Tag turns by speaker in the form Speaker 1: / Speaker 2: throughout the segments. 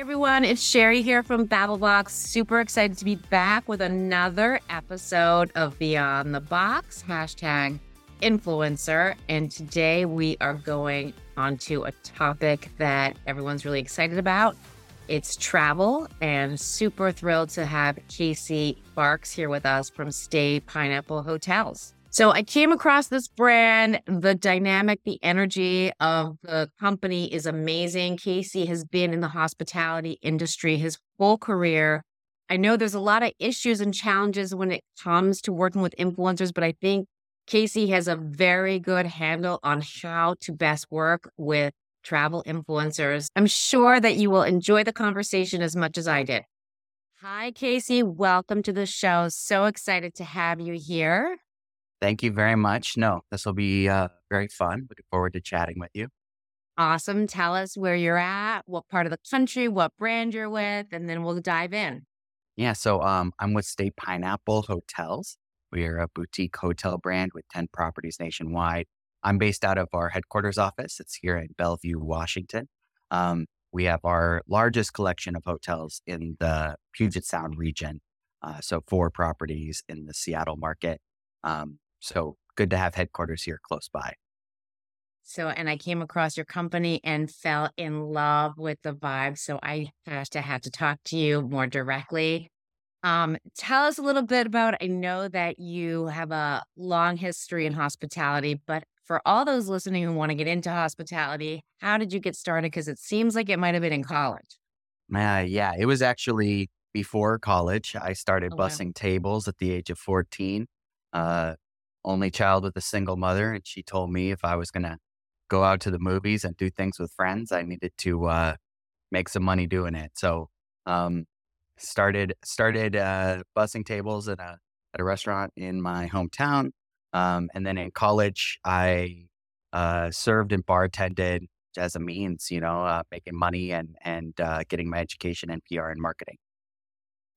Speaker 1: everyone, it's Sherry here from Babblebox. Super excited to be back with another episode of Beyond the Box, hashtag influencer. And today we are going on to a topic that everyone's really excited about. It's travel, and super thrilled to have Casey Barks here with us from Staypineapple Hotels. So I came across this brand. The dynamic, the energy of the company is amazing. Casey has been in the hospitality industry his whole career. I know there's a lot of issues and challenges when it comes to working with influencers, but I think Casey has a very good handle on how to best work with travel influencers. I'm sure that you will enjoy the conversation as much as I did. Hi, Casey. Welcome to the show. So excited to have you here.
Speaker 2: Thank you very much. No, this will be uh, very fun. Looking forward to chatting with you.
Speaker 1: Awesome. Tell us where you're at, what part of the country, what brand you're with, and then we'll dive in.
Speaker 2: Yeah, so um, I'm with Staypineapple Hotels. We are a boutique hotel brand with 10 properties nationwide. I'm based out of our headquarters office. It's here in Bellevue, Washington. Um, we have our largest collection of hotels in the Puget Sound region. Uh, so, four properties in the Seattle market. Um, so good to have headquarters here close by.
Speaker 1: So, and I came across your company and fell in love with the vibe. So I had to have to talk to you more directly. Um, tell us a little bit about. I know that you have a long history in hospitality, but for all those listening who want to get into hospitality, how did you get started? Because it seems like it might have been in college.
Speaker 2: Uh, yeah, it was actually before college. I started oh, bussing wow. tables at the age of 14. Uh, only child with a single mother. And she told me if I was going to go out to the movies and do things with friends, I needed to uh, make some money doing it. So, um, started started uh, bussing tables at a at a restaurant in my hometown, um, and then in college I uh, served and bartended as a means, you know, uh, making money and and uh, getting my education in PR and marketing.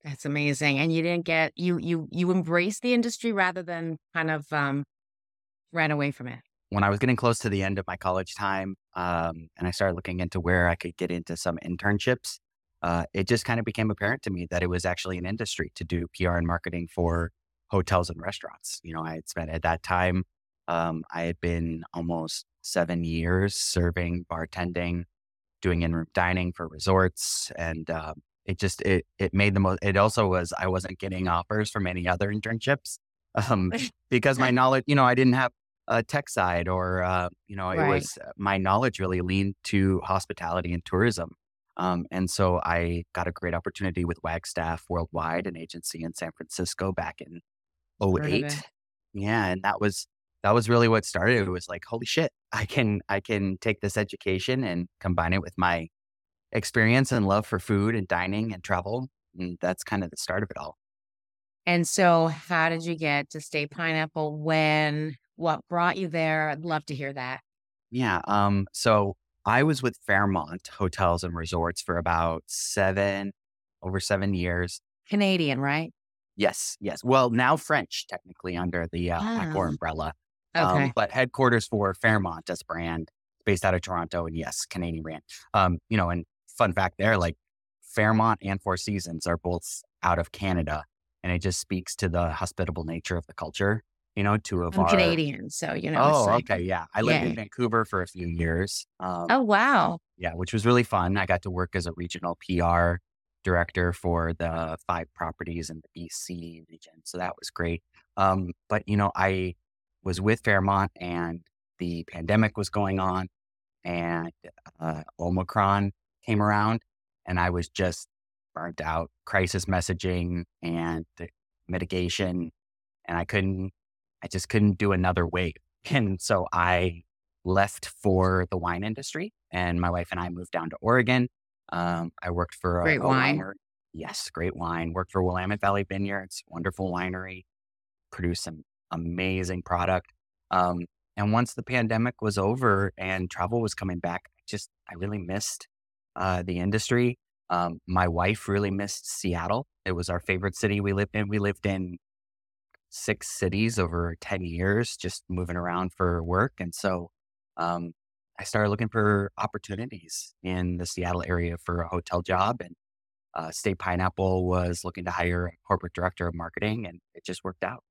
Speaker 1: That's amazing. And you didn't get you you you embraced the industry rather than kind of um ran away from it.
Speaker 2: When I was getting close to the end of my college time, um, and I started looking into where I could get into some internships, uh, it just kind of became apparent to me that it was actually an industry to do PR and marketing for hotels and restaurants. You know, I had spent at that time, um, I had been almost seven years serving, bartending, doing in room dining for resorts, and um, it just it it made the most it also was i wasn't getting offers from any other internships um because my knowledge you know i didn't have a tech side or uh, you know it right. was uh, my knowledge really leaned to hospitality and tourism um, and so i got a great opportunity with wagstaff worldwide an agency in san francisco back in 08 yeah and that was that was really what started it was like holy shit i can i can take this education and combine it with my experience and love for food and dining and travel. And that's kind of the start of it all.
Speaker 1: And so, how did you get to Staypineapple? When? What brought you there? I'd love to hear that.
Speaker 2: Yeah. Um. So I was with Fairmont Hotels and Resorts for about seven, over seven years.
Speaker 1: Canadian, right?
Speaker 2: Yes. Yes. Well, now French, technically under the uh, Accor ah. umbrella.
Speaker 1: Okay. Um,
Speaker 2: but headquarters for Fairmont as brand, based out of Toronto, and yes, Canadian brand. Um. You know, and fun fact there, like Fairmont and Four Seasons are both out of Canada. And it just speaks to the hospitable nature of the culture, you know, two of
Speaker 1: I'm
Speaker 2: our
Speaker 1: Canadian. So, you know.
Speaker 2: Oh, like, okay. Yeah. I lived yeah. in Vancouver for a few years.
Speaker 1: Um, oh, wow.
Speaker 2: Yeah, which was really fun. I got to work as a regional PR director for the five properties in the BC region. So that was great. Um, but, you know, I was with Fairmont and the pandemic was going on and uh, Omicron came around and I was just burnt out, crisis messaging and mitigation. And I couldn't, I just couldn't do another wave. And so I left for the wine industry and my wife and I moved down to Oregon. Um, I worked for
Speaker 1: great a, wine.
Speaker 2: Winery. Yes, great wine. Worked for Willamette Valley Vineyards, wonderful winery, produced some amazing product. Um, and once the pandemic was over and travel was coming back, I just I really missed uh, the industry. Um, my wife really missed Seattle. It was our favorite city we lived in. We lived in six cities over 10 years, just moving around for work. And so um, I started looking for opportunities in the Seattle area for a hotel job. And uh, Staypineapple was looking to hire a corporate director of marketing, and it just worked out.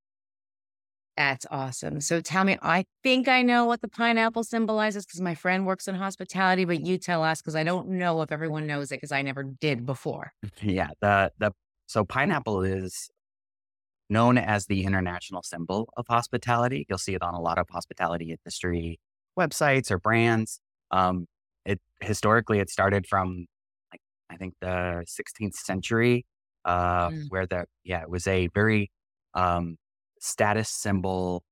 Speaker 1: That's awesome. So tell me, I think I know what the pineapple symbolizes because my friend works in hospitality, but you tell us because I don't know if everyone knows it because I never did before.
Speaker 2: Yeah, the the so pineapple is known as the international symbol of hospitality. You'll see it on a lot of hospitality industry websites or brands. Um, it historically it started from like I think the 16th century, uh, mm. where the yeah it was a very um, status symbol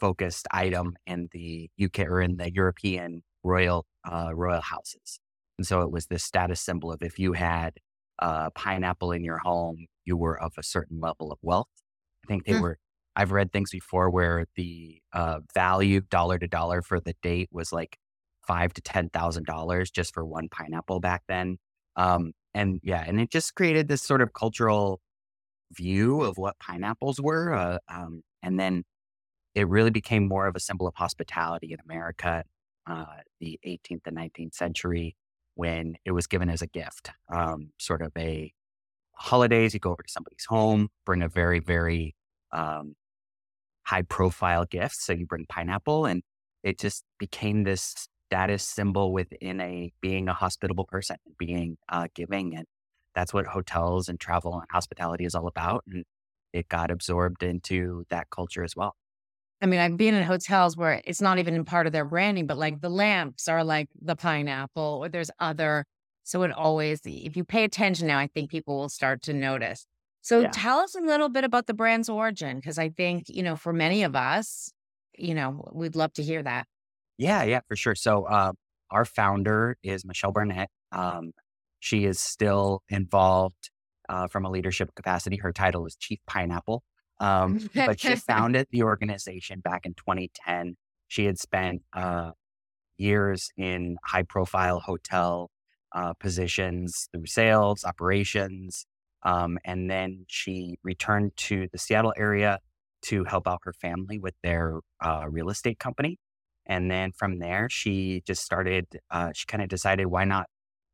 Speaker 2: focused item in the UK or in the European royal uh, royal houses. And so it was this status symbol of if you had a pineapple in your home, you were of a certain level of wealth. I think they mm. were. I've read things before where the uh, value dollar to dollar for the date was like five to ten thousand dollars just for one pineapple back then. Um, and yeah, and it just created this sort of cultural view of what pineapples were. Uh, um, and then it really became more of a symbol of hospitality in America, uh, the 18th and 19th century, when it was given as a gift, um, sort of a holidays. You go over to somebody's home, bring a very, very um, high profile gift. So you bring pineapple, and it just became this status symbol within a being a hospitable person, being uh, giving, and that's what hotels and travel and hospitality is all about. And it got absorbed into that culture as well.
Speaker 1: I mean, I've been in hotels where it's not even in part of their branding, but like the lamps are like the pineapple, or there's other. So it always, if you pay attention now, I think people will start to notice. So yeah. tell us a little bit about the brand's origin, because I think, you know, for many of us, you know, we'd love to hear that.
Speaker 2: Yeah, yeah, for sure. So uh, our founder is Michelle Barnett. Um, she is still involved uh, from a leadership capacity. Her title is Chief Pineapple. Um, but she founded the organization back in 2010. She had spent uh, years in high profile hotel uh, positions through sales, operations. Um, and then she returned to the Seattle area to help out her family with their uh, real estate company. And then from there, she just started, uh, she kind of decided why not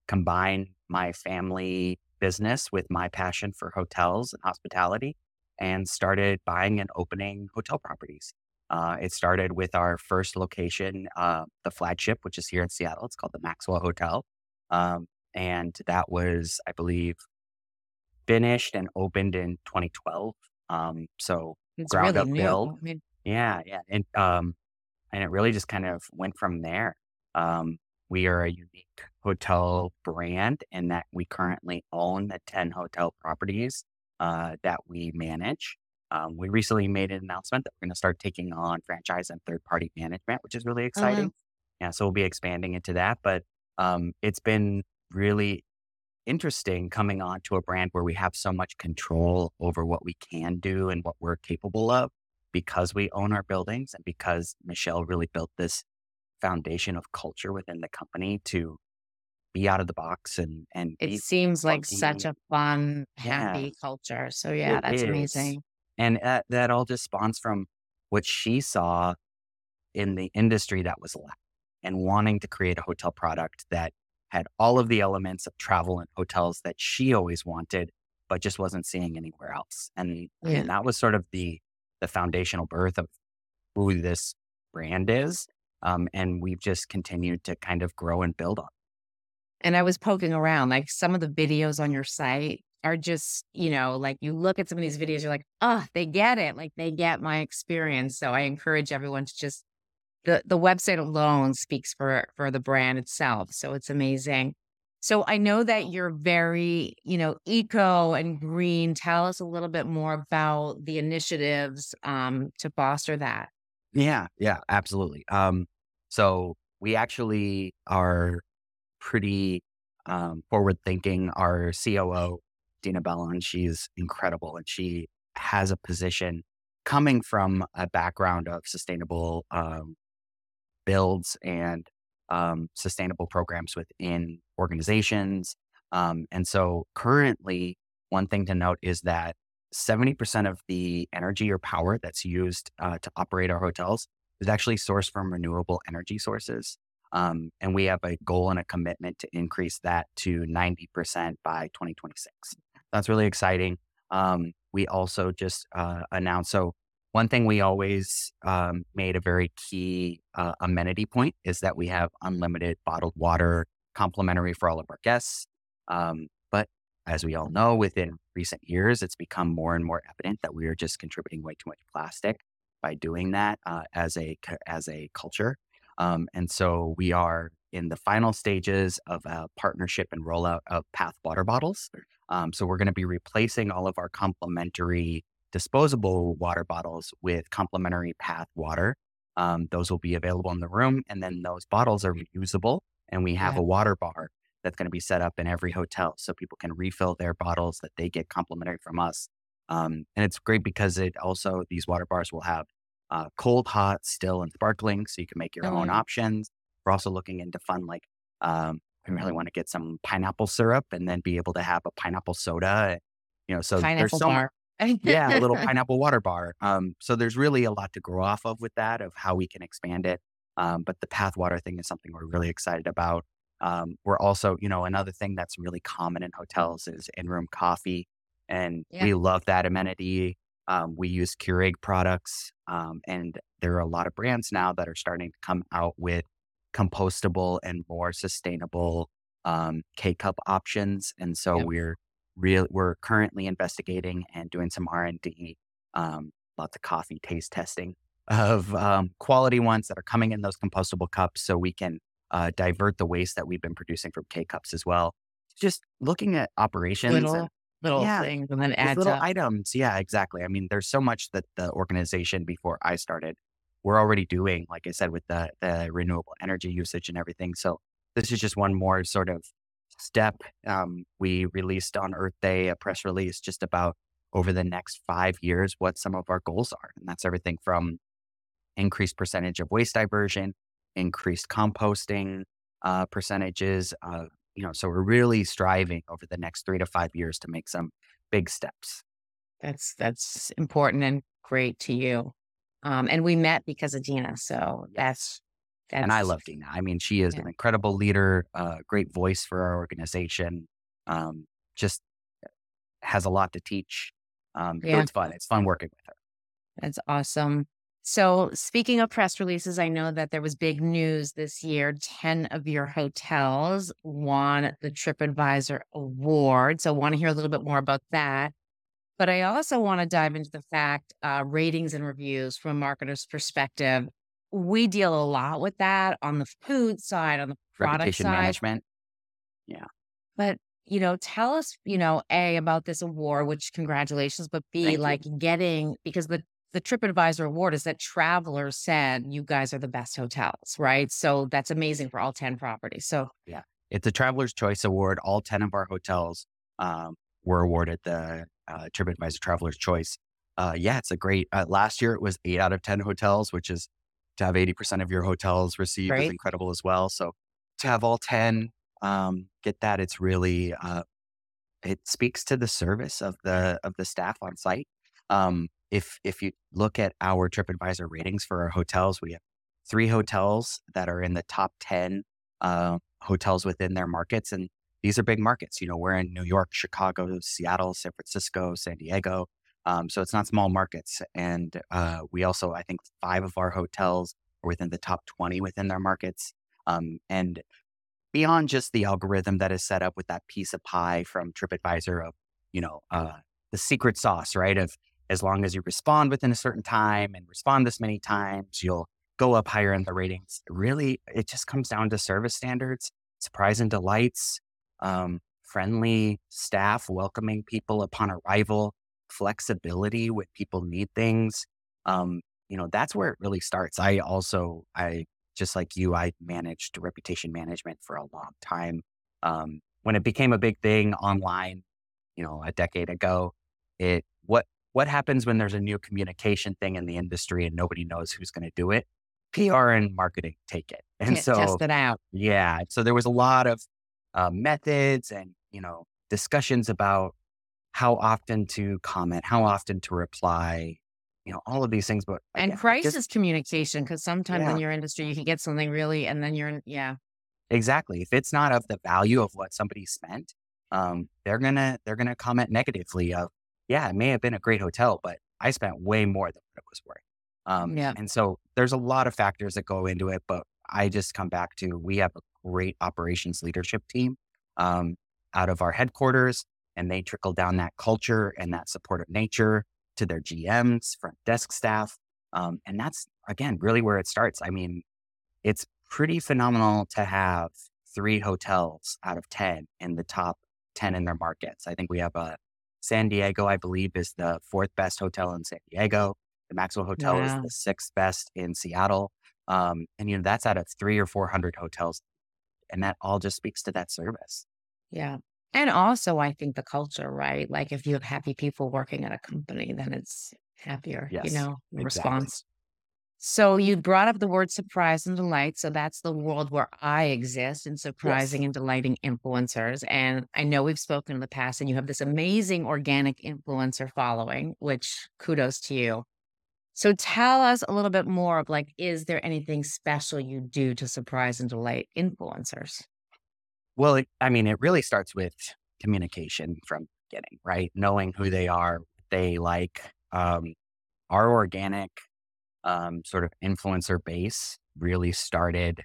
Speaker 2: combine my family business with my passion for hotels and hospitality and started buying and opening hotel properties. Uh, it started with our first location, uh, the flagship, which is here in Seattle. It's called the Maxwell Hotel. Um, and that was, I believe, finished and opened in 2012. Um, so
Speaker 1: it's ground really up new. build.
Speaker 2: I mean, yeah, yeah. And, um, and it really just kind of went from there. Um, we are a unique hotel brand in that we currently own the 10 hotel properties uh, that we manage. Um, we recently made an announcement that we're going to start taking on franchise and third party management, which is really exciting. Oh, Yeah, so we'll be expanding into that. But um, it's been really interesting coming on to a brand where we have so much control over what we can do and what we're capable of because we own our buildings and because Michelle really built this foundation of culture within the company to be out of the box and and
Speaker 1: it seems like such a fun happy yeah, culture so yeah that's is. amazing
Speaker 2: and that, that all just spawns from what she saw in the industry that was left and wanting to create a hotel product that had all of the elements of travel and hotels that she always wanted but just wasn't seeing anywhere else and, yeah. and that was sort of the the foundational birth of who this brand is um, and we've just continued to kind of grow and build on.
Speaker 1: And I was poking around, like some of the videos on your site are just, you know, like you look at some of these videos, you're like, oh, they get it. Like they get my experience. So I encourage everyone to just the the website alone speaks for for the brand itself. So it's amazing. So I know that you're very, you know, eco and green. Tell us a little bit more about the initiatives um, to foster that.
Speaker 2: Yeah, yeah, absolutely. Um, so we actually are pretty um, forward thinking. Our COO, Dina Belon, she's incredible and she has a position coming from a background of sustainable um, builds and um, sustainable programs within organizations. Um, and so currently, one thing to note is that 70% of the energy or power that's used uh, to operate our hotels is actually sourced from renewable energy sources. Um, and we have a goal and a commitment to increase that to 90% by 2026. That's really exciting. Um, we also just uh, announced so one thing we always um, made a very key uh, amenity point is that we have unlimited bottled water complimentary for all of our guests. Um, as we all know, within recent years, it's become more and more evident that we are just contributing way too much plastic by doing that uh, as a as a culture. Um, and so we are in the final stages of a partnership and rollout of Path water bottles. Um, so we're going to be replacing all of our complimentary disposable water bottles with complimentary path water. Um, those will be available in the room. And then those bottles are reusable. And we have yeah. a water bar that's going to be set up in every hotel so people can refill their bottles that they get complimentary from us. Um, and it's great because it also, these water bars will have uh, cold, hot, still, and sparkling. So you can make your oh, own options. We're also looking into fun like, um, I really want to get some pineapple syrup and then be able to have a pineapple soda. You know, so
Speaker 1: pineapple
Speaker 2: there's so
Speaker 1: bar
Speaker 2: yeah, a little pineapple water bar. Um, so there's really a lot to grow off of with that, of how we can expand it. Um, but the path water thing is something we're really excited about. Um, we're also, you know, another thing that's really common in hotels is in-room coffee, and yeah. we love that amenity. Um, we use Keurig products, um, and there are a lot of brands now that are starting to come out with compostable and more sustainable um, K cup options. And so yep. we're real we're currently investigating and doing some r&d um, lots of coffee taste testing of um, quality ones that are coming in those compostable cups so we can uh, divert the waste that we've been producing from k-cups as well just looking at operations
Speaker 1: little,
Speaker 2: and,
Speaker 1: little yeah, things and then add
Speaker 2: little
Speaker 1: up.
Speaker 2: items yeah exactly i mean there's so much that the organization before i started we're already doing like i said with the, the renewable energy usage and everything so this is just one more sort of step. Um, we released on Earth Day a press release just about over the next five years what some of our goals are. And that's everything from increased percentage of waste diversion, increased composting uh, percentages. Uh, you know, so we're really striving over the next three to five years to make some big steps.
Speaker 1: That's that's important and great to you. Um, and we met because of Dina, so that's
Speaker 2: that's, and I love Dina. I mean, she is yeah. an incredible leader, uh, great voice for our organization. Um, just has a lot to teach. Um, yeah. It's fun. It's fun working with her.
Speaker 1: That's awesome. So, speaking of press releases, I know that there was big news this year. 10 of your hotels won the TripAdvisor award. So, I want to hear a little bit more about that. But I also want to dive into the fact uh, ratings and reviews from a marketer's perspective we deal a lot with that on the food side, on the product
Speaker 2: Reputation
Speaker 1: side.
Speaker 2: management. Yeah.
Speaker 1: But, you know, tell us, you know, A, about this award, which congratulations, but B, Thank like you. getting, because the, the TripAdvisor award is that travelers said you guys are the best hotels, right? So that's amazing for all 10 properties. So,
Speaker 2: yeah, it's a Traveler's Choice Award. All 10 of our hotels um, were awarded the uh, TripAdvisor Traveler's Choice. Uh, yeah, it's a great, uh, last year it was eight out of 10 hotels, which is to have 80% of your hotels received right. is incredible as well. So to have all 10 um, get that, it's really, uh, it speaks to the service of the, of the staff on site. Um, if, if you look at our TripAdvisor ratings for our hotels, we have three hotels that are in the top 10 uh, hotels within their markets. And these are big markets. You know, we're in New York, Chicago, Seattle, San Francisco, San Diego. Um, so it's not small markets. And uh, we also, I think, five of our hotels are within the top 20 within their markets. Um, and beyond just the algorithm that is set up with that piece of pie from TripAdvisor of, you know, uh, the secret sauce, right? Of as long as you respond within a certain time and respond this many times, you'll go up higher in the ratings. Really, it just comes down to service standards, surprise and delights, um, friendly staff welcoming people upon arrival, flexibility when people need things. Um, you know, that's where it really starts. I also, I just like you, I managed reputation management for a long time. Um, when it became a big thing online, you know, a decade ago, it what what happens when there's a new communication thing in the industry and nobody knows who's going to do it? PR and marketing take it, and
Speaker 1: so test it out.
Speaker 2: Yeah, so there was a lot of uh, methods and you know discussions about how often to comment, how often to reply, you know, all of these things. But
Speaker 1: and
Speaker 2: again,
Speaker 1: crisis
Speaker 2: just
Speaker 1: communication, because sometimes
Speaker 2: yeah,
Speaker 1: in your industry you can get something really, and then you're in, yeah,
Speaker 2: exactly. If it's not of the value of what somebody spent, um, they're gonna they're gonna comment negatively of, yeah, it may have been a great hotel, but I spent way more than what it was worth. Um,
Speaker 1: yeah,
Speaker 2: and so there's a lot of factors that go into it, but I just come back to we have a great operations leadership team um, out of our headquarters, and they trickle down that culture and that supportive nature to their GMs, front desk staff. Um, and that's, again, really where it starts. I mean, it's pretty phenomenal to have three hotels out of 10 in the top 10 in their markets. I think we have a San Diego, I believe, is the fourth best hotel in San Diego. The Maxwell Hotel is the sixth best in Seattle. Um, and, you know, that's out of three or 400 hotels. And that all just speaks to that service.
Speaker 1: yeah. And also, I think the culture, right? Like if you have happy people working at a company, then it's happier,
Speaker 2: yes,
Speaker 1: you know,
Speaker 2: exactly.
Speaker 1: response. So you brought up the word surprise and delight. So that's the world where I exist in
Speaker 2: Yes.
Speaker 1: surprising and delighting influencers. And I know we've spoken in the past, and you have this amazing organic influencer following, which kudos to you. So tell us a little bit more of like, is there anything special you do to surprise and delight influencers?
Speaker 2: Well, it, I mean, it really starts with communication from getting right? Knowing who they are, they like. Um, our organic um, sort of influencer base really started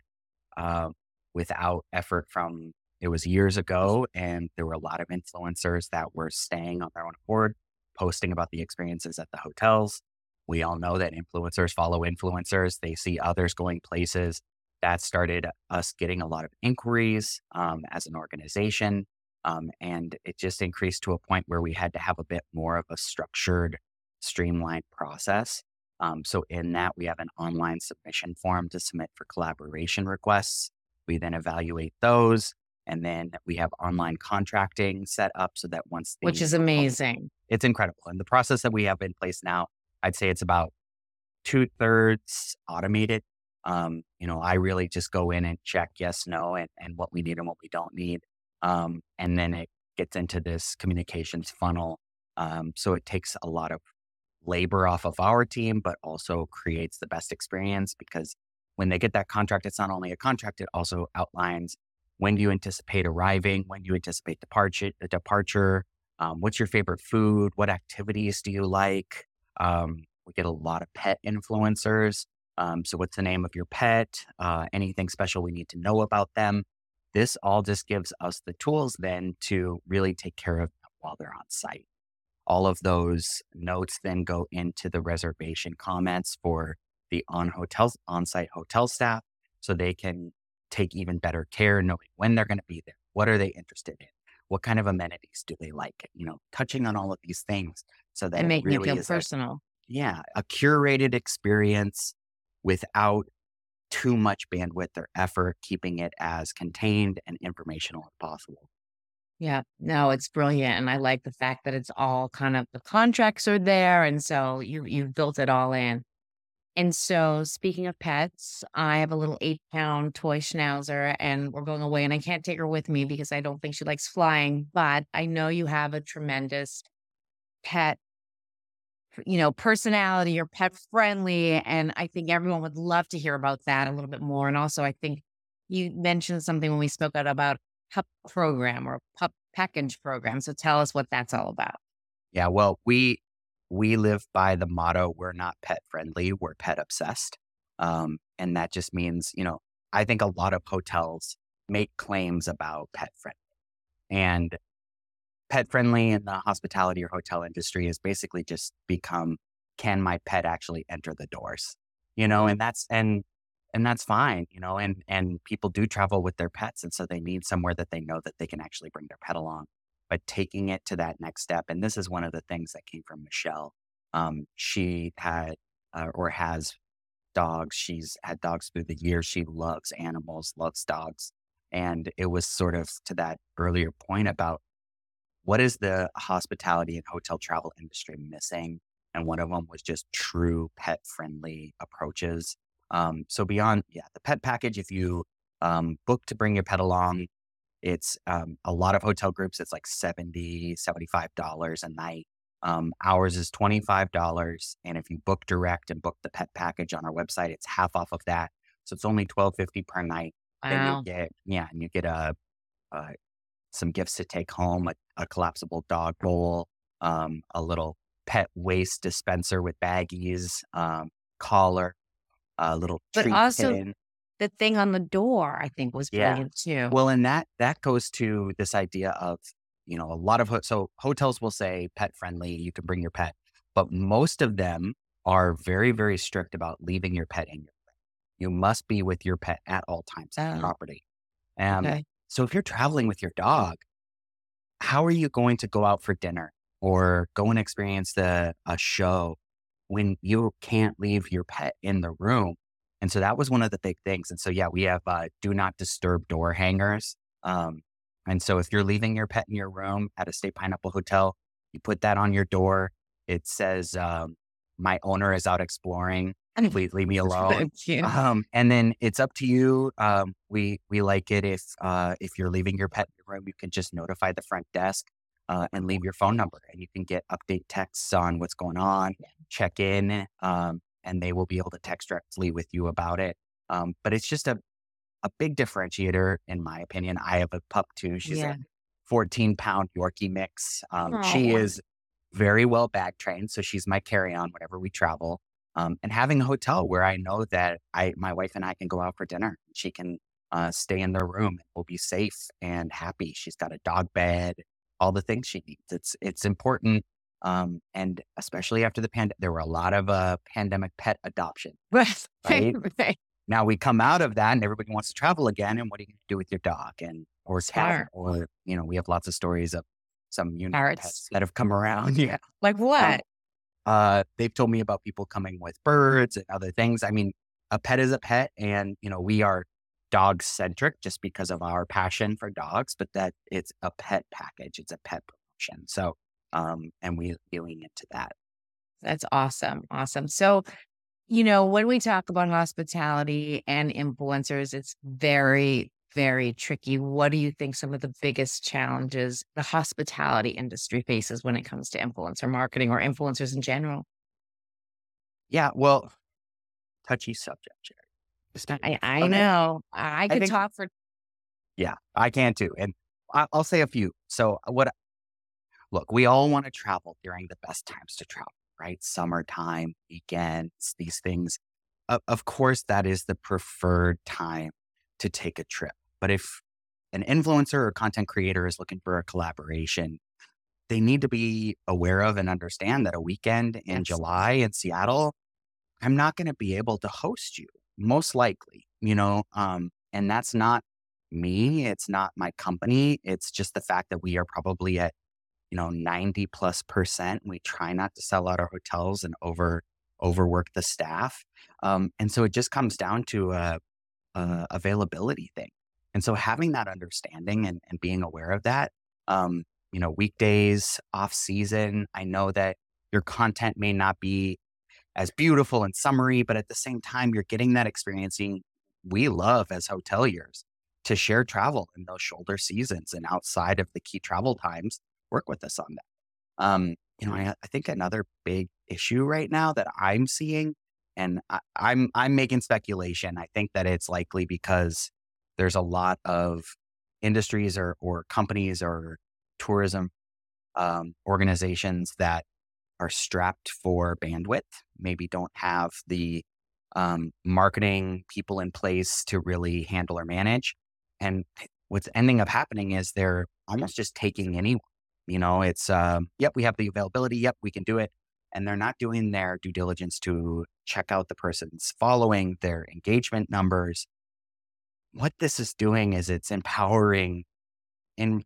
Speaker 2: uh, without effort from it was years ago, and there were a lot of influencers that were staying on their own accord, posting about the experiences at the hotels. We all know that influencers follow influencers; they see others going places. That started us getting a lot of inquiries um, as an organization, um, and it just increased to a point where we had to have a bit more of a structured, streamlined process um, so in that, we have an online submission form to submit for collaboration requests. We then evaluate those, and then we have online contracting set up so that once
Speaker 1: Which is amazing.
Speaker 2: it's incredible. And the process that we have in place now, I'd say it's about two thirds automated. Um, you know, I really just go in and check yes, no, and, and what we need and what we don't need. Um, and then it gets into this communications funnel. Um, so it takes a lot of labor off of our team, but also creates the best experience because when they get that contract, it's not only a contract, it also outlines when do you anticipate arriving, when do you anticipate departure, departure, um, what's your favorite food, what activities do you like. Um, we get a lot of pet influencers. Um, so, what's the name of your pet? Uh, anything special we need to know about them? This all just gives us the tools then to really take care of them while they're on site. All of those notes then go into the reservation comments for the on hotels on-site hotel staff so they can take even better care knowing when they're going to be there. What are they interested in? What kind of amenities do they like? You know, touching on all of these things so that
Speaker 1: And
Speaker 2: it
Speaker 1: making it
Speaker 2: really
Speaker 1: feel
Speaker 2: is a
Speaker 1: personal.
Speaker 2: yeah, a curated experience without too much bandwidth or effort, keeping it as contained and informational as possible.
Speaker 1: Yeah. No, it's brilliant. And I like the fact that it's all kind of the contracts are there. And so you you've built it all in. And so speaking of pets, I have a little eight pound toy schnauzer and we're going away and I can't take her with me because I don't think she likes flying. But I know you have a tremendous pet, you know, personality You're pet friendly. And I think everyone would love to hear about that a little bit more. And also I think you mentioned something when we spoke out about pup program or pup package program. So tell us what that's all about.
Speaker 2: Yeah, well, we we live by the motto, we're not pet friendly, we're pet obsessed. Um, and that just means, you know, I think a lot of hotels make claims about pet friendly. And pet friendly in the hospitality or hotel industry has basically just become can my pet actually enter the doors? You know, and that's and and that's fine, you know, and and people do travel with their pets and so they need somewhere that they know that they can actually bring their pet along. But taking it to that next step, and this is one of the things that came from Michelle. Um, she had uh, or has dogs. She's had dogs through the years. She loves animals, loves dogs. And it was sort of to that earlier point about what is the hospitality and hotel travel industry missing? And one of them was just true pet friendly approaches. Um, so beyond, yeah, the pet package, if you um, book to bring your pet along, it's um, a lot of hotel groups, it's like 70 $75 a night. Um, ours is $25. And if you book direct and book the pet package on our website, it's half off of that. So it's only $12.50 per night.
Speaker 1: Wow.
Speaker 2: And you get, yeah, and you get a, a some gifts to take home, a, a collapsible dog bowl, um, a little pet waste dispenser with baggies, um, collar, a little
Speaker 1: But also
Speaker 2: tin.
Speaker 1: the thing on the door, I think, was
Speaker 2: Yeah.
Speaker 1: brilliant too.
Speaker 2: Well, and that that goes to this idea of you know a lot of ho- so hotels will say pet friendly, you can bring your pet, but most of them are very very strict about leaving your pet in your room. You must be with your pet at all times on
Speaker 1: Oh.
Speaker 2: property. Um,
Speaker 1: okay.
Speaker 2: so if you're traveling with your dog, how are you going to go out for dinner or go and experience the a show when you can't leave your pet in the room? And so that was one of the big things. And so yeah, we have uh, do not disturb door hangers. Um, and so if you're leaving your pet in your room at a Staypineapple Hotel, you put that on your door. It says, um, "My owner is out exploring. Please leave me alone." Um, and then it's up to you. Um, we we like it if uh, if you're leaving your pet in your room, you can just notify the front desk uh, and leave your phone number, and you can get update texts on what's going on, check in, um, and they will be able to text directly with you about it. Um, but it's just a a big differentiator, in my opinion. I have a pup too. She's
Speaker 1: Yeah.
Speaker 2: a 14 pound Yorkie mix. Um, she is very well bag trained, so she's my carry on whenever we travel. Um, and having a hotel where I know that I, my wife and I can go out for dinner. She can uh, stay in their room. We'll be safe and happy. She's got a dog bed, all the things she needs. It's it's important. Um, and especially after the pandemic, there were a lot of uh, pandemic pet adoption.
Speaker 1: Right.
Speaker 2: Now we come out of that, and everybody wants to travel again. And what are you going to do with your dog and or cat? Or you know, we have lots of stories of some unique
Speaker 1: Parrots.
Speaker 2: pets that have come around. Yeah.
Speaker 1: Like what?
Speaker 2: Uh, they've told me about people coming with birds and other things. I mean, a pet is a pet, and you know we are dog centric just because of our passion for dogs. But that it's a pet package, it's a pet promotion. So, um, and we we lean into that.
Speaker 1: That's awesome. Awesome. So, you know, when we talk about hospitality and influencers, it's very, very tricky. What do you think some of the biggest challenges the hospitality industry faces when it comes to influencer marketing or influencers in general?
Speaker 2: Yeah, well, touchy subject, Sherry.
Speaker 1: I. I
Speaker 2: Okay.
Speaker 1: know. I could
Speaker 2: think-
Speaker 1: talk for
Speaker 2: Yeah, I can too. And I- I'll say a few. So, uh, what, look, we all want to travel during the best times to travel, right? Summertime, weekends, these things. Of, of course, that is the preferred time to take a trip. But if an influencer or content creator is looking for a collaboration, they need to be aware of and understand that a weekend in
Speaker 1: Yes.
Speaker 2: July in Seattle, I'm not going to be able to host you, most likely, you know, um, and that's not me. It's not my company. It's just the fact that we are probably at, you know, 90 plus percent. We try not to sell out our hotels and over overwork the staff. Um, and so it just comes down to a, a availability thing. And so having that understanding and, and being aware of that, um, you know, weekdays, off season, I know that your content may not be as beautiful and summery, but at the same time, you're getting that experiencing we love as hoteliers to share travel in those shoulder seasons and outside of the key travel times, work with us on that. Um, you know, I, I think another big issue right now that I'm seeing, and I, I'm I'm making speculation. I think that it's likely because there's a lot of industries or or companies or tourism um, organizations that are strapped for bandwidth, maybe don't have the um, marketing people in place to really handle or manage. And what's ending up happening is they're almost just taking anyone. You know, it's, um, yep, we have the availability. Yep, we can do it. And they're not doing their due diligence to check out the person's following, their engagement numbers. What this is doing is it's empowering in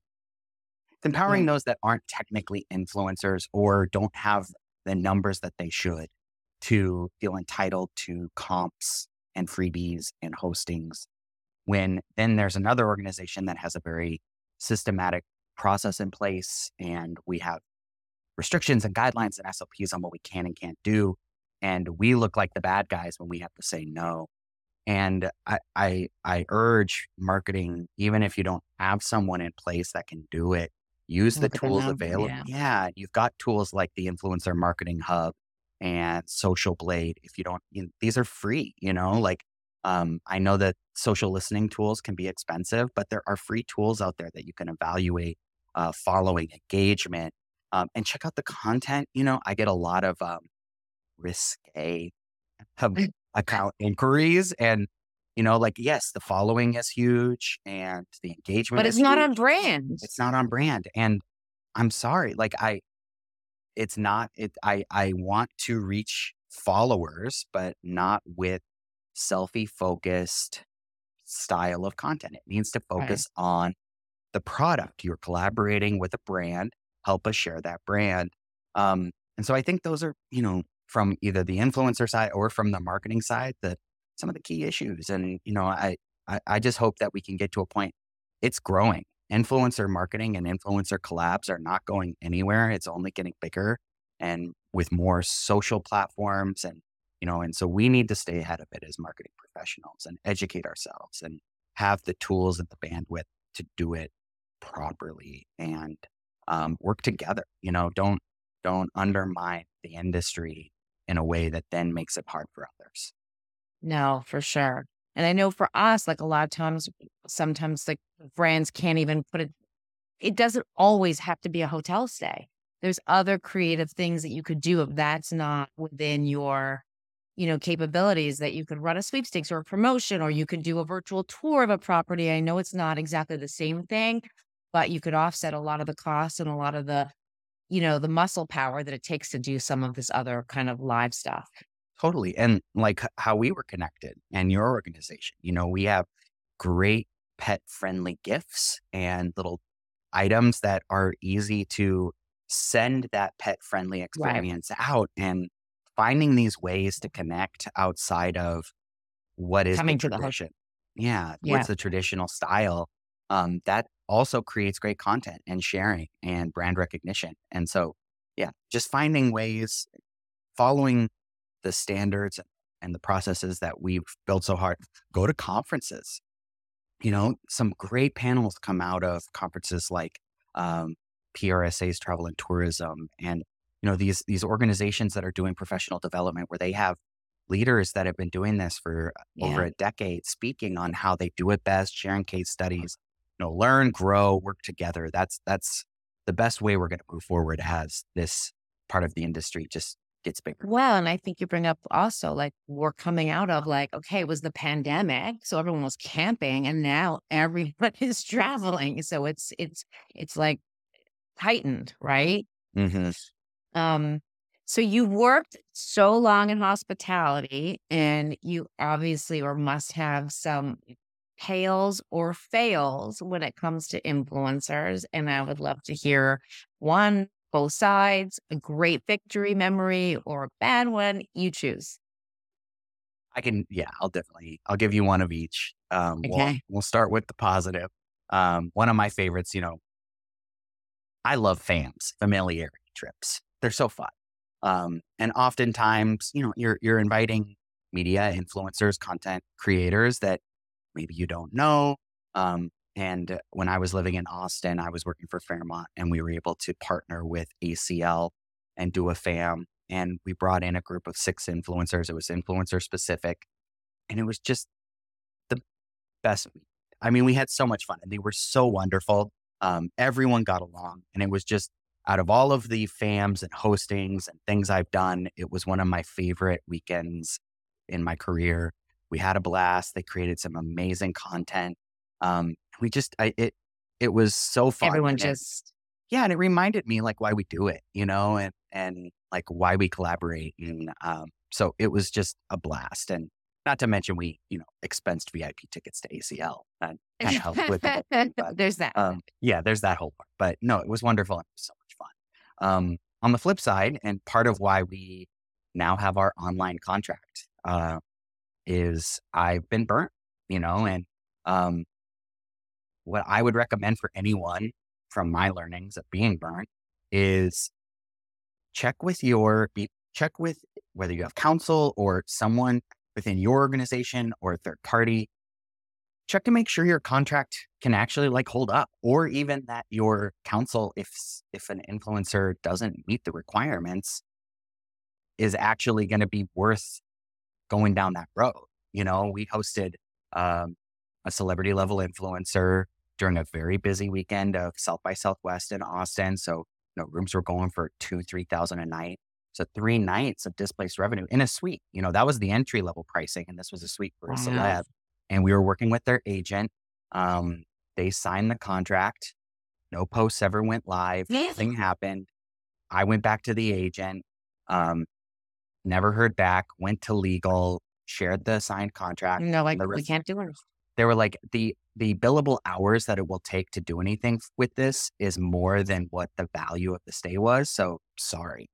Speaker 2: it's empowering those that aren't technically influencers or don't have the numbers that they should to feel entitled to comps and freebies and hostings. When then there's another organization that has a very systematic process in place and we have restrictions and guidelines and SOPs on what we can and can't do. And we look like the bad guys when we have to say no. And I, I, I urge marketing, even if you don't have someone in place that can do it, Use the tools available.
Speaker 1: Yeah.
Speaker 2: Yeah, you've got tools like the Influencer Marketing Hub and Social Blade. If you don't, you these are free. You know, like um, I know that social listening tools can be expensive, but there are free tools out there that you can evaluate uh, following engagement um, and check out the content. You know, I get a lot of um, risque um, account inquiries and you know like yes the following is huge and the engagement
Speaker 1: But it's not
Speaker 2: huge.
Speaker 1: on brand.
Speaker 2: it's not on brand and i'm sorry like i it's not it i i want to reach followers but not with selfie focused style of content it needs to
Speaker 1: Right.
Speaker 2: focus on the product you're collaborating with a brand help us share that brand um and so i think those are you know from either the influencer side or from the marketing side that some of the key issues and you know I, I i just hope that we can get to a point it's growing. Influencer marketing and influencer collabs are not going anywhere it's only getting bigger and with more social platforms and you know and so we need to stay ahead of it as marketing professionals and educate ourselves and have the tools and the bandwidth to do it properly and um, work together you know don't don't undermine the industry in a way that then makes it hard for others
Speaker 1: No, for sure. And I know for us, like a lot of times, sometimes like brands can't even put it, it doesn't always have to be a hotel stay. There's other creative things that you could do if that's not within your, you know, capabilities that you could run a sweepstakes or a promotion, or you could do a virtual tour of a property. I know it's not exactly the same thing, but you could offset a lot of the costs and a lot of the, you know, the muscle power that it takes to do some of this other kind of live stuff.
Speaker 2: Totally. And like how we were connected and your organization, you know, we have great pet friendly gifts and little items that are easy to send that pet friendly experience out and finding these ways to connect outside of what is
Speaker 1: Coming
Speaker 2: the
Speaker 1: to the hotel.
Speaker 2: Yeah.
Speaker 1: Yeah.
Speaker 2: What's the traditional style? Um, that also creates great content and sharing and brand recognition. And so, yeah, just finding ways, following the standards and the processes that we've built so hard. Go to conferences. You know, some great panels come out of conferences like um, PRSA's Travel and Tourism, and you know these these organizations that are doing professional development where they have leaders that have been doing this for over a decade, speaking on how they do it best, sharing case studies. You know, learn, grow, work together. That's that's the best way we're going to move forward as this part of the industry just gets bigger.
Speaker 1: Well, and I think you bring up also like we're coming out of like, okay, it was the pandemic. So everyone was camping and now everyone is traveling. So it's it's it's like heightened, right?
Speaker 2: hmm
Speaker 1: Um, so you've worked so long in hospitality and you obviously or must have some tales or fails when it comes to influencers. And I would love to hear one, both sides, a great victory memory or a bad one. You choose.
Speaker 2: I can, yeah, I'll definitely, I'll give you one of each. Um, we'll,
Speaker 1: Okay.
Speaker 2: we'll start with the positive. Um, one of my favorites, you know, I love FAMs, familiarity trips. They're so fun. Um, and oftentimes, you know, you're, you're inviting media influencers, content creators that maybe you don't know. Um, and when I was living in Austin, I was working for Fairmont and we were able to partner with ACL and do a FAM. And we brought in a group of six influencers. It was influencer specific. And it was just the best. I mean, we had so much fun and they were so wonderful. Um, everyone got along. And it was just out of all of the FAMs and hostings and things I've done, it was one of my favorite weekends in my career. We had a blast. They created some amazing content. Um, we just, I, it, it was so fun.
Speaker 1: Everyone
Speaker 2: and it-
Speaker 1: just
Speaker 2: yeah, and it reminded me like why we do it, you know, and and like why we collaborate, and um, so it was just a blast, and not to mention we, you know, expensed VIP tickets to ACL and kind of helped with it. but,
Speaker 1: there's that.
Speaker 2: um, yeah, there's that whole part, but no, it was wonderful it was so much fun. Um, on the flip side, and part of why we now have our online contract uh, is I've been burnt, you know, and um, what I would recommend for anyone from my learnings of being burnt is check with your check with whether you have counsel or someone within your organization or third party. Check to make sure your contract can actually like hold up or even that your counsel if if an influencer doesn't meet the requirements is actually going to be worth going down that road. You know we hosted um, a celebrity level influencer during a very busy weekend of south by southwest in austin so you know rooms were going for two three thousand a night so three nights of displaced revenue in a suite you know that was the entry level pricing and this was a suite for a celeb and we were working with their agent. Um, they signed the contract. No posts ever went live. Nothing happened. I went back to the agent. Um, never heard back. Went to legal. Shared the signed contract.
Speaker 1: No, like we can't do it.
Speaker 2: They were like the the billable hours that it will take to do anything with this is more than what the value of the stay was. So sorry.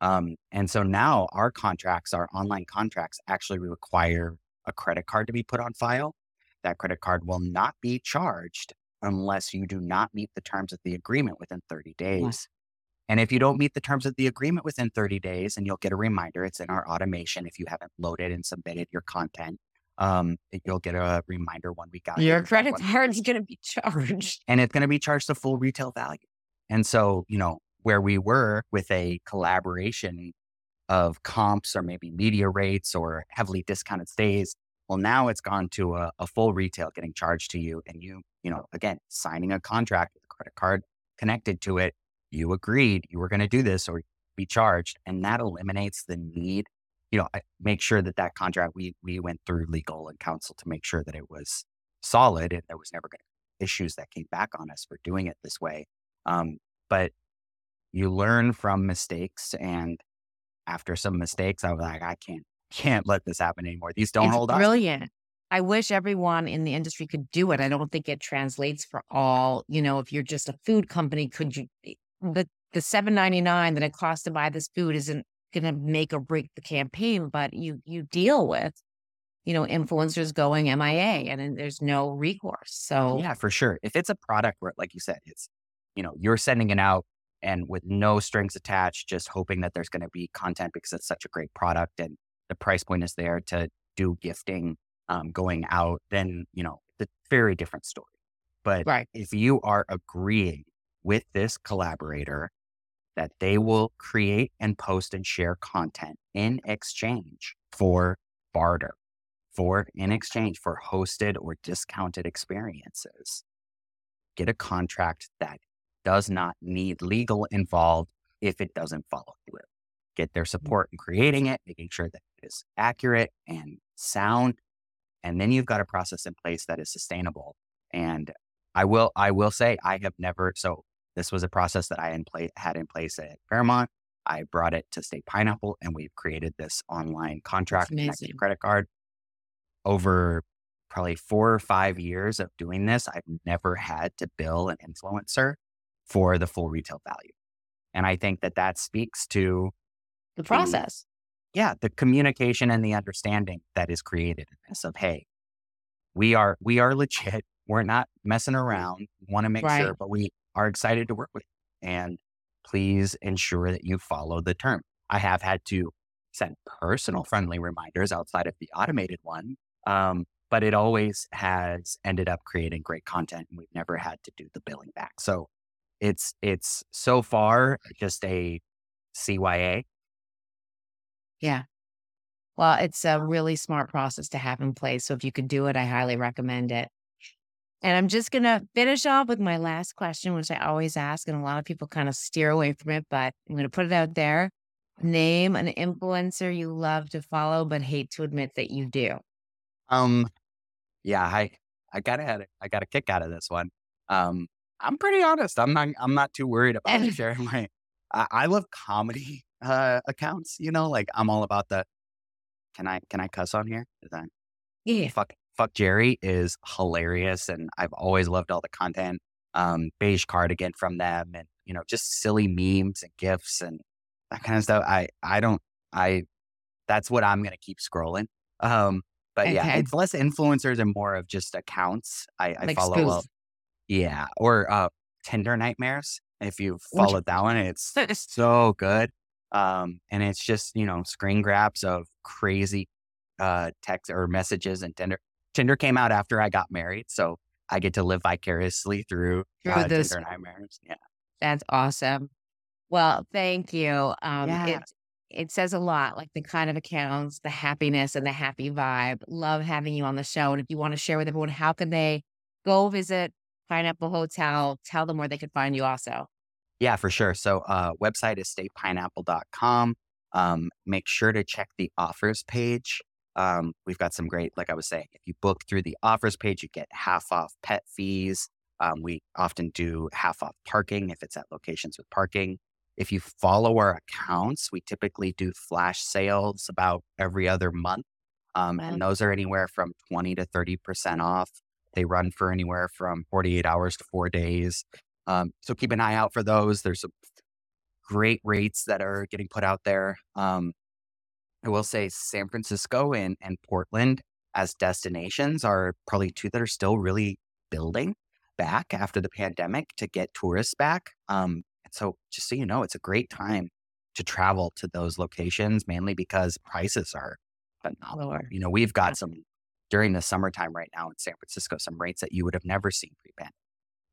Speaker 2: Um, and so now our contracts, our online contracts, actually require a credit card to be put on file. That credit card will not be charged unless you do not meet the terms of the agreement within 30 days. And if you don't meet the terms of the agreement within 30 days, and you'll get a reminder, it's in our automation if you haven't loaded and submitted your content. Um, you'll get a reminder one week out.
Speaker 1: Your credit card's going to be charged.
Speaker 2: And it's going to be charged the full retail value. And so, you know, where we were with a collaboration of comps or maybe media rates or heavily discounted stays. Well, now it's gone to a, a, full retail getting charged to you. And you, you know, again, signing a contract with a credit card connected to it, you agreed you were going to do this or be charged. And that eliminates the need, you know, make sure that that contract, we, we went through legal and counsel to make sure that it was solid and there was never going to issues that came back on us for doing it this way. Um, but you learn from mistakes and after some mistakes, I was like, I can't, can't let this happen anymore. These don't
Speaker 1: it's
Speaker 2: hold
Speaker 1: up. Brilliant. I wish everyone in the industry could do it. I don't think it translates for all. You know, if you're just a food company, could you eh, the the seven ninety nine that it costs to buy this food isn't going to make or break the campaign, but you you deal with you know influencers going MIA and there's no recourse. So
Speaker 2: yeah, for sure. If it's a product where, like you said, it's you know you're sending it out and with no strings attached, just hoping that there's going to be content because it's such a great product and the price point is there to do gifting um, going out, then, you know, it's a very different story. But right. if you are agreeing with this collaborator that they will create and post and share content in exchange for barter, for in exchange for hosted or discounted experiences, get a contract that does not need legal involved if it doesn't follow through. Get their mm. support in creating it, making sure that it is accurate and sound. And then you've got a process in place that is sustainable. And I will, I will say I have never, so this was a process that I in play, had in place at Fairmont. I brought it to Staypineapple and we've created this online contract connected credit card. Over probably four or five years of doing this, I've never had to bill an influencer for the full retail value. And I think that that speaks to
Speaker 1: the process.
Speaker 2: The, yeah, the communication and the understanding that is created in this of, hey, we are we are legit. We're not messing around. Want to make right. sure, but we are excited to work with you. And please ensure that you follow the term. I have had to send personal friendly reminders outside of the automated one. Um, but it always has ended up creating great content and we've never had to do the billing back. So it's it's so far just a CYA.
Speaker 1: Yeah. Well, it's a really smart process to have in place. So if you could do it, I highly recommend it. And I'm just going to finish off with my last question, which I always ask, and a lot of people kind of steer away from it, but I'm going to put it out there. Name an influencer you love to follow, but hate to admit that you do.
Speaker 2: Um, yeah, I I got a I got a kick out of this one. Um, I'm pretty honest. I'm not. I'm not too worried about sharing my. I, I love comedy uh, accounts. You know, like I'm all about the. Can I can I cuss on here? Is that
Speaker 1: yeah?
Speaker 2: Fuck fuck Jerry is hilarious, and I've always loved all the content. Um, beige cardigan from them, and you know, just silly memes and gifs and that kind of stuff. I I don't I. That's what I'm gonna keep scrolling. Um, but okay. yeah, it's less influencers and more of just accounts. I, I like follow. Yeah. Or uh Tinder Nightmares. If you followed that one, it's so good. Um, and it's just, you know, screen grabs of crazy uh text or messages and Tinder. Tinder came out after I got married, so I get to live vicariously through,
Speaker 1: Through
Speaker 2: uh,
Speaker 1: this.
Speaker 2: Tinder iMarriage. Yeah.
Speaker 1: That's awesome. Well, thank you. Um,
Speaker 2: Yeah.
Speaker 1: it it says a lot, like the kind of accounts, the happiness and the happy vibe. Love having you on the show. And if you want to share with everyone, how can they go visit Pineapple Hotel? Tell them where they could find you. Also,
Speaker 2: Yeah, for sure. So uh website is staypineapple.com. Um, make sure to check the offers page. Um, we've got some great, like I was saying, if you book through the offers page, you get half off pet fees. Um, we often do half off parking if it's at locations with parking. If you follow our accounts, we typically do flash sales about every other month. Um,
Speaker 1: Wow.
Speaker 2: and those are anywhere from 20 to 30% off. They run for anywhere from 48 hours to four days. Um, so keep an eye out for those. There's some great rates that are getting put out there. Um, I will say San Francisco and, and Portland as destinations are probably two that are still really building back after the pandemic to get tourists back. Um, and so just so you know, it's a great time to travel to those locations, mainly because prices are phenomenal.
Speaker 1: Lord.
Speaker 2: You know, we've got some during the summertime right now in San Francisco, some rates that you would have never seen pre-pandemic.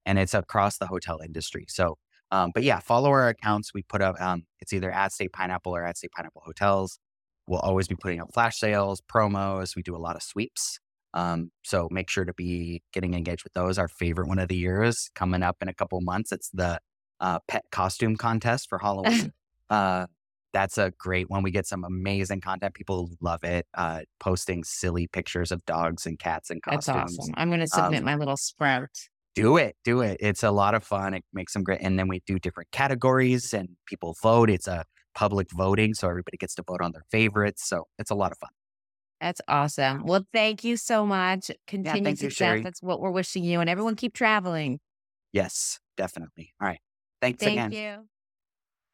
Speaker 2: And it's across the hotel industry. So um, but yeah, follow our accounts. We put up um, it's either at Staypineapple or at Staypineapple Hotels. We'll always be putting up flash sales, promos. We do a lot of sweeps. Um, so make sure to be getting engaged with those. Our favorite one of the year is coming up in a couple months. It's the uh, pet costume contest for Halloween. uh, that's a great one. We get some amazing content. People love it. Uh, posting silly pictures of dogs and cats and costumes.
Speaker 1: That's awesome. I'm going to submit
Speaker 2: Um,
Speaker 1: my little sprout.
Speaker 2: do it do it it's a lot of fun it makes some great and then we do different categories and people vote it's a public voting so everybody gets to vote on their favorites so it's a lot of fun
Speaker 1: That's awesome. Well, thank you so much. Continued
Speaker 2: thank you,
Speaker 1: success.
Speaker 2: Sherry.
Speaker 1: That's what we're wishing you. And everyone keep traveling.
Speaker 2: yes definitely all right thanks again.
Speaker 1: Thank
Speaker 2: again
Speaker 1: you.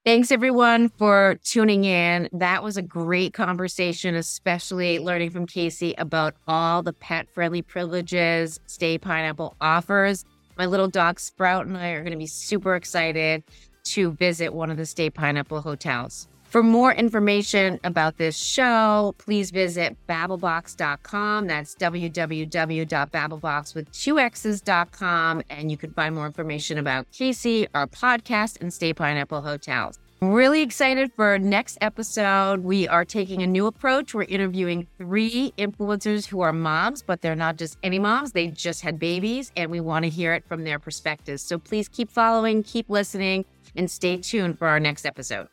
Speaker 1: Thanks everyone for tuning in. That was a great conversation, especially learning from Casey about all the pet friendly privileges Staypineapple offers. My little dog Sprout and I are going to be super excited to visit one of the Staypineapple hotels. For more information about this show, please visit babbleboxx.com. That's www.babblebox with two X's.com. And you can find more information about Casey, our podcast, and Staypineapple Hotels. I'm really excited for next episode. We are taking a new approach. We're interviewing three influencers who are moms, but they're not just any moms, they just had babies, and we want to hear it from their perspectives. So please keep following, keep listening, and stay tuned for our next episode.